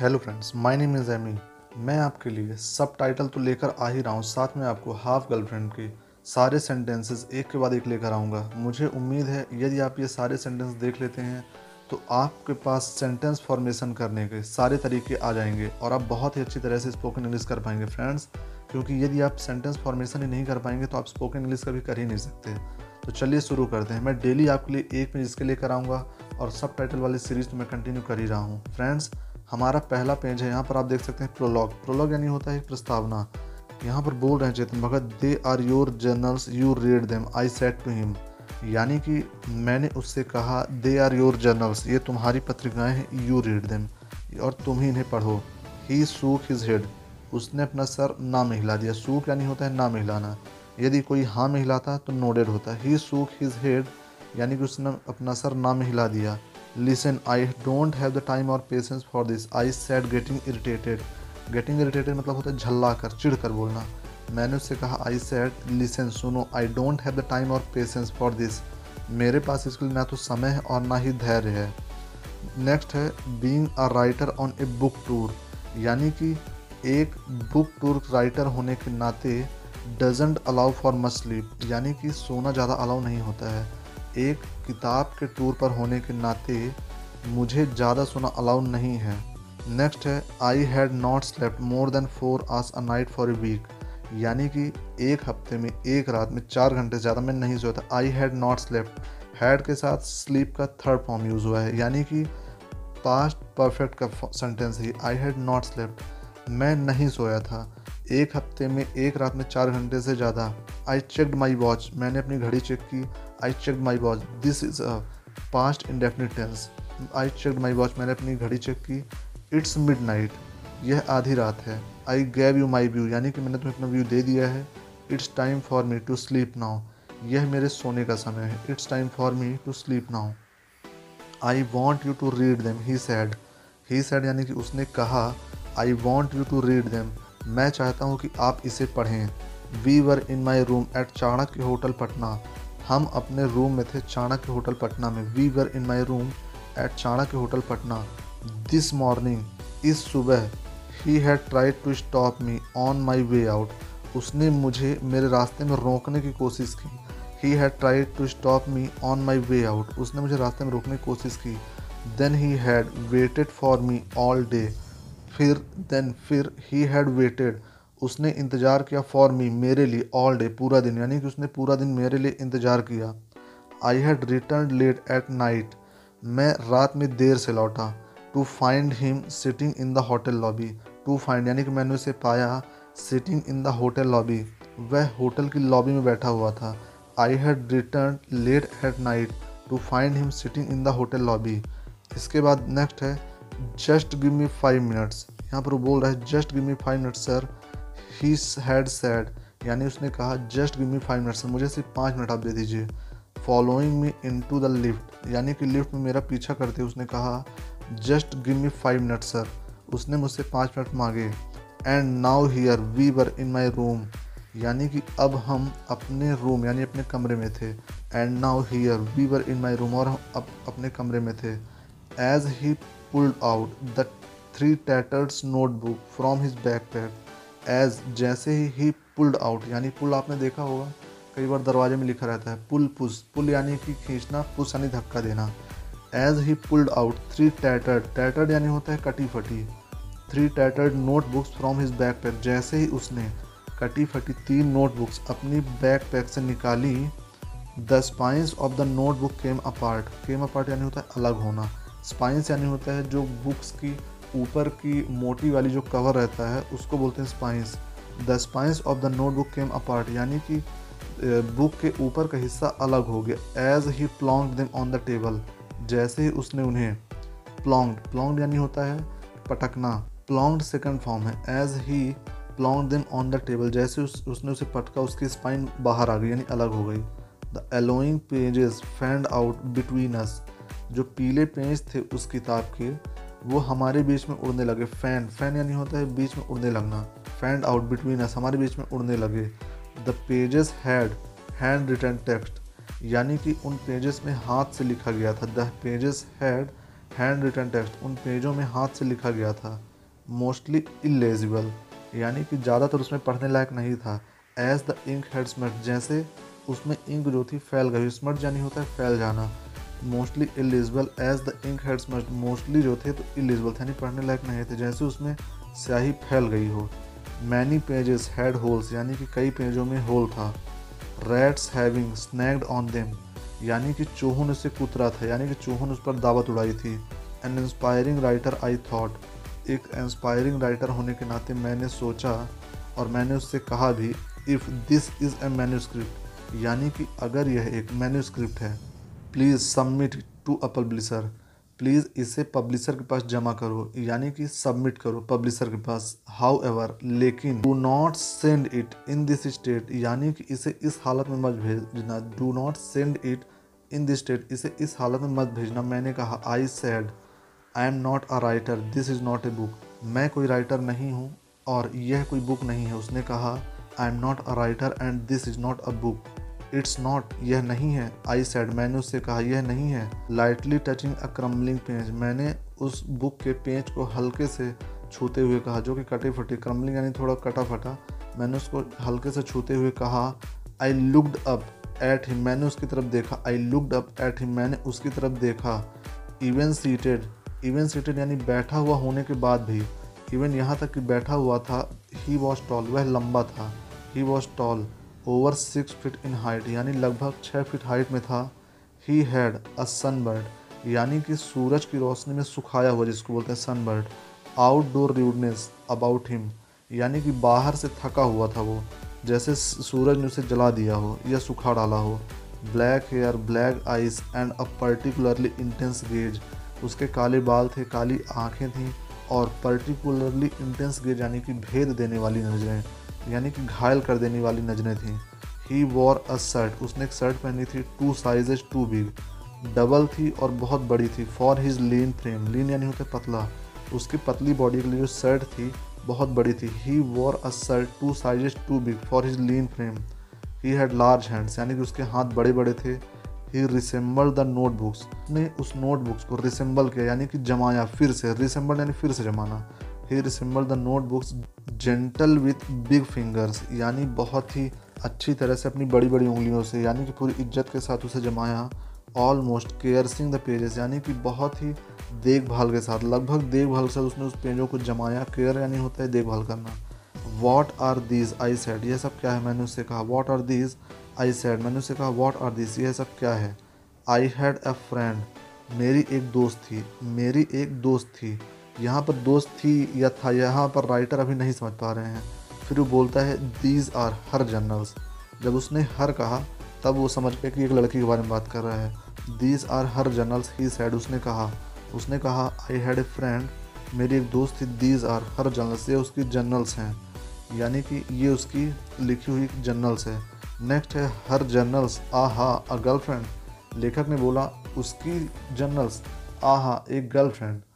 Hello friends my name is Amy मैं आपके लिए सब टाइटल तो लेकर आ ही रहा हूँ, साथ में आपको हाफ़ गर्लफ्रेंड के सारे सेंटेंसेस एक के बाद एक लेकर आऊँगा। मुझे उम्मीद है, यदि आप ये सारे सेंटेंस देख लेते हैं तो आपके पास सेंटेंस फॉर्मेशन करने के सारे तरीके आ जाएँगे और आप बहुत ही अच्छी तरह से स्पोकन इंग्लिश कर पाएँगे फ्रेंड्स क्योंकि यदि आप सेंटेंस फॉर्मेशन ही नहीं कर पाएँगे तो आप स्पोकन इंग्लिश कभी कर ही नहीं सकते। तो चलिए शुरू करते हैं। मैं डेली आपके लिए एक पेज इसके लेकर आऊँगा और सब टाइटल वाली सीरीज़ तो मैं कंटिन्यू कर ही रहा हूँ। फ्रेंड्स हमारा पहला पेज है, यहाँ पर आप देख सकते हैं प्रोलॉग। प्रोलॉग यानी होता है प्रस्तावना। यहाँ पर बोल रहे हैं, Chetan Bhagat they are your journals you read them I said to him यानी कि मैंने उससे कहा दे आर योर जर्नल्स ये तुम्हारी पत्रिकाएँ हैं यू रीड देम और तुम ही इन्हें पढ़ो। ही सूख हिज हेड उसने अपना सर ना हिला दिया। सूख यानी होता है ना हिलाना यदि कोई हाँ में हिलाता तो नोडेड होता। है सूख हिज हेड यानी कि उसने अपना सर ना हिला दिया। Listen I don't have the time और patience for this I said getting irritated getting irritated मतलब होता है झल्ला कर, चिढ़ कर बोलना। मैंने उससे कहा आई सेट लिसन सुनो I don't have the time और पेशेंस फॉर दिस मेरे पास इसके लिए ना तो समय है और ना ही धैर्य है। नेक्स्ट है being a writer on a book tour यानी कि एक बुक टूर राइटर होने के नाते doesn't allow for much sleep यानी कि सोना ज़्यादा अलाउ नहीं होता है। एक किताब के टूर पर होने के नाते मुझे ज़्यादा सोना अलाउ नहीं है। नेक्स्ट है I had not slept more than four hours a night for a week यानी कि एक हफ़्ते में, एक रात में चार घंटे ज़्यादा मैं नहीं सोया था। I had not slept had के साथ स्लीप का थर्ड फॉर्म यूज़ हुआ है। यानी कि पास्ट परफेक्ट का सेंटेंस है। आई हैड नॉट स्लेप्ट मैं नहीं सोया था। एक हफ़्ते में, एक रात में चार घंटे से ज़्यादा। आई चेकड माई वॉच मैंने अपनी घड़ी चेक की। I check my watch this is a past indefinite tense I check my watch मैंने अपनी घड़ी चेक की। इट्स मिड नाइट यह आधी रात है। I gave you my view यानी कि मैंने तुम्हें अपना व्यू दे दिया है। It's time for me to sleep now यह मेरे सोने का समय है। It's time for me to sleep now I want you to read them he said he said यानी कि उसने कहा I want you to read them मैं चाहता हूँ कि आप इसे पढ़ें। We were in my room at Chanakya hotel Patna हम अपने रूम में थे चाणक्य होटल पटना में। We were in my room at Chanakya hotel Patna this morning इस सुबह he had tried to stop me on my way out उसने मुझे मेरे रास्ते में रोकने की कोशिश की। He had tried to stop me on my way out उसने मुझे रास्ते में रोकने की कोशिश की। Then he had waited for me all day फिर देन फिर ही हैड वेटेड उसने इंतज़ार किया फॉर मी मेरे लिए ऑल डे पूरा दिन, यानी कि उसने पूरा दिन मेरे लिए इंतज़ार किया। I had return late at night मैं रात में देर से लौटा। To find him sitting in the hotel lobby to find यानी कि मैंने उसे पाया sitting in the hotel lobby वह होटल की लॉबी में बैठा हुआ था। I had return late at night to find him sitting in the hotel lobby इसके बाद नेक्स्ट है just give me five minutes यहाँ पर वो बोल रहा है just give me five minutes sir he had said यानी उसने कहा just give me five minutes मुझे सिर्फ़ पाँच मिनट आप दे दीजिए। Following me into the lift यानी कि लिफ्ट में मेरा पीछा करते उसने कहा just give me five minute sir उसने मुझसे पाँच मिनट मांगे। And now here we were in my room यानी कि अब हम अपने रूम यानी अपने कमरे में थे। And now here we were in my room और हम अब अपने कमरे में थे। He pulled out the three tatters notebook from his backpack as जैसे ही ही पुल्ड आउट यानी पुल आपने देखा होगा, कई बार दरवाजे में लिखा रहता है पुल पुश पुल यानी कि खींचना पुश यानी धक्का देना। As he pulled out three tattered tattered यानी होता है कटी फटी three tattered notebooks from his backpack जैसे ही उसने कटी फटी तीन नोट बुक्स अपनी बैक पैक से निकाली the spines of the notebook came apart came apart यानी होता है अलग होना। स्पाइंस यानी होता है जो बुक्स की ऊपर की मोटी वाली जो कवर रहता है उसको बोलते हैं spines the spines of the notebook came apart यानी कि बुक के ऊपर का हिस्सा अलग हो गया as he plonk them on the table जैसे ही उसने उन्हें प्लॉन्ग प्लॉन्ग यानी होता है पटकना प्लॉन्ग सेकंड फॉर्म है as he plonk them on the table जैसे उस, उसने उसे पटका उसकी स्पाइन बाहर आ गई यानी अलग हो गई. The yellowing pages fanned out between us जो पीले पेज थे उस किताब के, वो हमारे बीच में उड़ने लगे। फ़ैन फ़ैन यानी होता है बीच में उड़ने लगना। फैंड आउट बिटवीन अस, हमारे बीच में उड़ने लगे। The pages had handwritten text, यानी कि उन पेजेस में हाथ से लिखा गया था। The pages had handwritten text, उन पेजों में हाथ से लिखा गया था। मोस्टली इलेजिबल यानी कि ज़्यादातर उसमें पढ़ने लायक नहीं था। As the ink had smudged जैसे उसमें इंक जो थी, फैल गई। स्मर्ट यानी होता है फैल जाना। Mostly illegible as the ink had smudged mostly जो थे तो इलिजिबल थे यानी पढ़ने लायक नहीं थे। जैसे उसमें स्याही फैल गई हो। मैनी पेजेस हैड होल्स यानी कि कई पेजों में होल था। Rats having snacked on them यानी कि चूहन उसे कुतरा था, यानी कि चूहन उस पर दावत उड़ाई थी। An inspiring writer I thought एक इंस्पायरिंग राइटर होने के नाते मैंने सोचा और मैंने उससे कहा भी if this is a manuscript यानी कि अगर यह एक मैन्यूस्क्रिप्ट है please submit to a publisher please इसे पब्लिशर के पास जमा करो, यानी कि सबमिट करो पब्लिशर के पास। हाउ एवर लेकिन do not send it in this state यानी कि इसे इस हालत में मत भेजना। Do not send it in this state इसे इस हालत में मत भेजना। मैंने कहा I said I am not a writer this is not a book मैं कोई राइटर नहीं हूँ और यह कोई बुक नहीं है। उसने कहा I am not a writer and this is not a book it's not, यह नहीं है। आई सेड, मैंने उससे कहा, यह नहीं है। Lightly touching a crumbling page मैंने उस बुक के पेज को हल्के से छूते हुए कहा, जो कि कटे फटे क्रम्बलिंग यानी थोड़ा कटा फटा मैंने उसको हल्के से छूते हुए कहा I looked up at him मैंने उसकी तरफ़ देखा I looked up at him मैंने उसकी तरफ़ देखा इवन सीटेड इवन सीटेड यानी बैठा हुआ होने के बाद भी। इवन यहाँ तक कि बैठा हुआ था ही वॉज़ टॉल वह लंबा था he was tall over six feet in height यानी लगभग छः फिट हाइट में था। ही हैड अ सनबर्ड यानी कि सूरज की रोशनी में सुखाया हुआ, जिसको बोलते हैं sunburned outdoor ruggedness about him यानी कि बाहर से थका हुआ था वो। जैसे सूरज ने उसे जला दिया हो या सुखा डाला हो। Black hair black eyes and a particularly intense gaze उसके काले बाल थे, काली आँखें थीं और पर्टिकुलरली इंटेंस गेज यानी कि भेद देने वाली नज़रें। यानी कि घायल कर देने वाली नज़रें थीं। ही वॉर अ शर्ट उसने एक शर्ट पहनी थी two sizes too big double थी और बहुत बड़ी थी for his lean frame lean यानी होते पतला। उसकी पतली बॉडी के लिए जो शर्ट थी, बहुत बड़ी थी। He wore a shirt two sizes too big for his lean frame he had large hands यानी कि उसके हाथ बड़े बड़े थे। ही रिसेंबल द नोटबुक्स ने उस नोटबुक्स को रिसेंबल किया, यानी कि जमाया, फिर से। रिसेंबल यानी फिर से जमाना। He resemble the notebooks gentle with big fingers यानी बहुत ही अच्छी तरह से अपनी बड़ी बड़ी उंगलियों से, यानी कि पूरी इज़्ज़त के साथ उसे जमाया। ऑलमोस्ट केयरसिंग द पेजेस यानी कि बहुत ही देखभाल के साथ, लगभग देखभाल के साथ उसने उस पेजों को जमाया। केयर यानी होता है देखभाल करना। What are these I said यह सब क्या है? मैंने उससे कहा what are these I said मैंने उससे कहा वॉट आर दीज यह सब क्या है? आई हैड अ फ्रेंड मेरी एक दोस्त थी, मेरी एक दोस्त थी। यहाँ पर दोस्त थी या था, यहाँ पर राइटर अभी नहीं समझ पा रहे हैं। फिर वो बोलता है दीज आर हर जर्नल्स जब उसने हर कहा, तब वो समझ गया कि एक लड़की के बारे में बात कर रहा है। These are her journals he said उसने कहा। उसने कहा आई हैड ए फ्रेंड मेरी एक दोस्त थी दीज आर हर जर्नल्स ये उसकी जर्नल्स हैं। यानी कि ये उसकी लिखी हुई जर्नल्स है। नेक्स्ट है हर जर्नल्स आ हा अ गर्लफ्रेंड लेखक ने बोला, उसकी जर्नल्स आहा, एक गर्लफ्रेंड